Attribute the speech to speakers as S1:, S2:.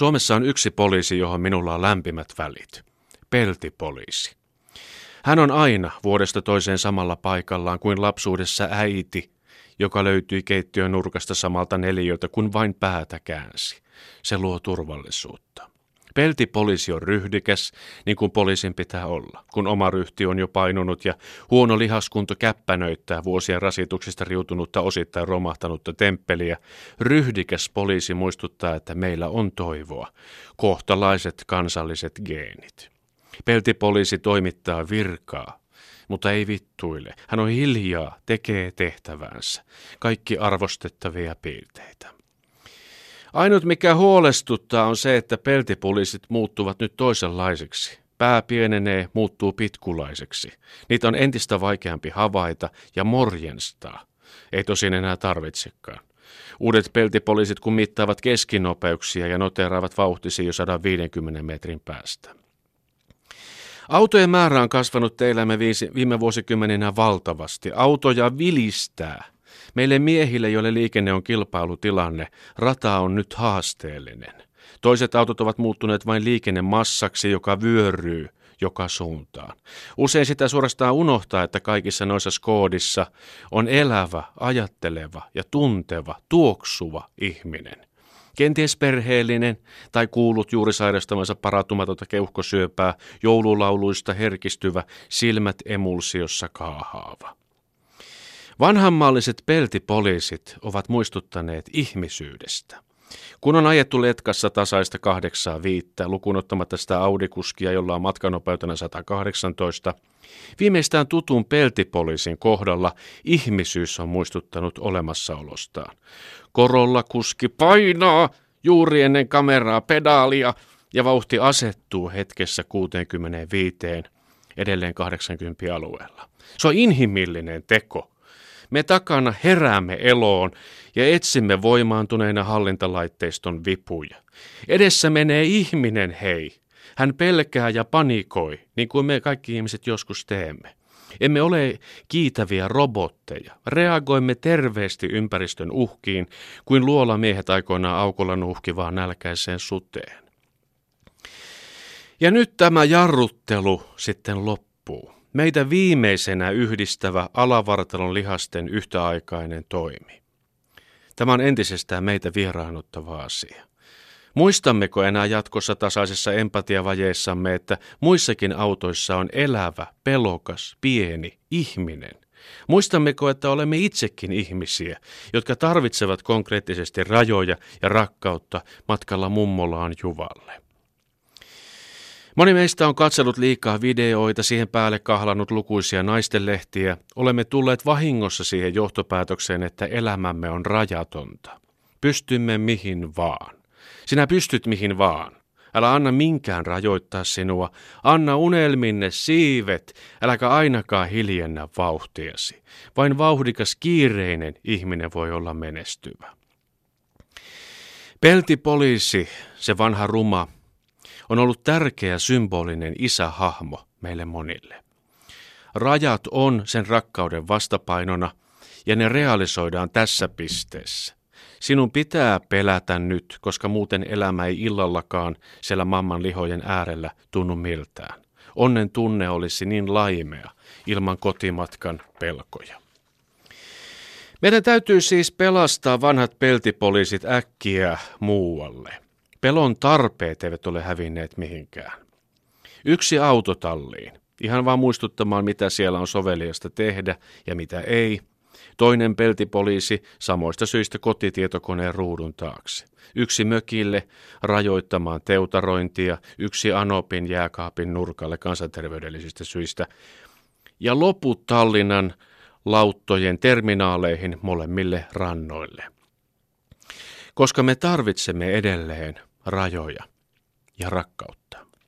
S1: Suomessa on yksi poliisi, johon minulla on lämpimät välit. Peltipoliisi. Hän on aina vuodesta toiseen samalla paikallaan kuin lapsuudessa äiti, joka löytyi keittiön nurkasta samalta neliöltä, kun vain päätä käänsi. Se luo turvallisuutta. Peltipoliisi on ryhdikäs, niin kuin poliisin pitää olla, kun oma ryhti on jo painunut ja huono lihaskunto käppänöittää vuosien rasituksista riutunutta osittain romahtanutta temppeliä. Ryhdikäs poliisi muistuttaa, että meillä on toivoa, kohtalaiset kansalliset geenit. Peltipoliisi toimittaa virkaa, mutta ei vittuile. Hän on hiljaa, tekee tehtävänsä. Kaikki arvostettavia piirteitä. Ainut mikä huolestuttaa on se, että peltipoliisit muuttuvat nyt toisenlaisiksi. Pää pienenee, muuttuu pitkulaiseksi. Niitä on entistä vaikeampi havaita ja morjenstaa. Ei tosin enää tarvitsekaan. Uudet peltipoliisit kun mittaavat keskinopeuksia ja noteraavat vauhtisia jo 150 metrin päästä. Autojen määrä on kasvanut teillämme viime vuosikymmeninä valtavasti. Autoja vilistää. Meille miehille, joille liikenne on kilpailutilanne, rata on nyt haasteellinen. Toiset autot ovat muuttuneet vain liikennemassaksi, joka vyöryy joka suuntaan. Usein sitä suorastaan unohtaa, että kaikissa noissa skoodissa on elävä, ajatteleva ja tunteva, tuoksuva ihminen. Kenties perheellinen tai kuulut juuri sairastamansa paratumatonta keuhkosyöpää, joululauluista herkistyvä, silmät emulsiossa kaahaava. Vanhanmalliset peltipoliisit ovat muistuttaneet ihmisyydestä. Kun on ajettu letkassa tasaista kahdeksaa viittä, lukunottamatta sitä Audikuskia, jolla on matkanopeutena 118, viimeistään tutun peltipoliisin kohdalla ihmisyys on muistuttanut olemassaolostaan. Korolla kuski painaa juuri ennen kameraa pedaalia ja vauhti asettuu hetkessä 65, edelleen 80 alueella. Se on inhimillinen teko. Me takana heräämme eloon ja etsimme voimaantuneina hallintalaitteiston vipuja. Edessä menee ihminen, hei. Hän pelkää ja panikoi, niin kuin me kaikki ihmiset joskus teemme. Emme ole kiitäviä robotteja. Reagoimme terveesti ympäristön uhkiin, kuin luolamiehet aikoinaan aukolla nuhkivaan nälkäiseen suteen. Ja nyt tämä jarruttelu sitten loppuu. Meitä viimeisenä yhdistävä alavartalon lihasten yhtäaikainen toimi. Tämä on entisestään meitä vieraannuttava asia. Muistammeko enää jatkossa tasaisessa empatiavajeessamme, että muissakin autoissa on elävä, pelokas, pieni ihminen? Muistammeko, että olemme itsekin ihmisiä, jotka tarvitsevat konkreettisesti rajoja ja rakkautta matkalla mummolaan Juvalle? Moni meistä on katsellut liikaa videoita, siihen päälle kahlannut lukuisia naistenlehtiä. Olemme tulleet vahingossa siihen johtopäätökseen, että elämämme on rajatonta. Pystymme mihin vaan. Sinä pystyt mihin vaan. Älä anna minkään rajoittaa sinua. Anna unelminne siivet, äläkä ainakaan hiljennä vauhtiasi. Vain vauhdikas kiireinen ihminen voi olla menestyvä. Peltipoliisi, se vanha ruma, on ollut tärkeä symbolinen isähahmo meille monille. Rajat on sen rakkauden vastapainona ja ne realisoidaan tässä pisteessä. Sinun pitää pelätä nyt, koska muuten elämä ei illallakaan siellä mamman lihojen äärellä tunnu miltään. Onnen tunne olisi niin laimea ilman kotimatkan pelkoja. Meidän täytyy siis pelastaa vanhat peltipoliisit äkkiä muualle. Pelon tarpeet eivät ole hävinneet mihinkään. Yksi autotalliin, ihan vaan muistuttamaan mitä siellä on soveliasta tehdä ja mitä ei – Toinen peltipoliisi samoista syistä kotitietokoneen ruudun taakse. Yksi mökille rajoittamaan teutarointia, yksi Anopin jääkaapin nurkalle kansanterveydellisistä syistä. Ja loput Tallinnan lauttojen terminaaleihin molemmille rannoille. Koska me tarvitsemme edelleen rajoja ja rakkautta.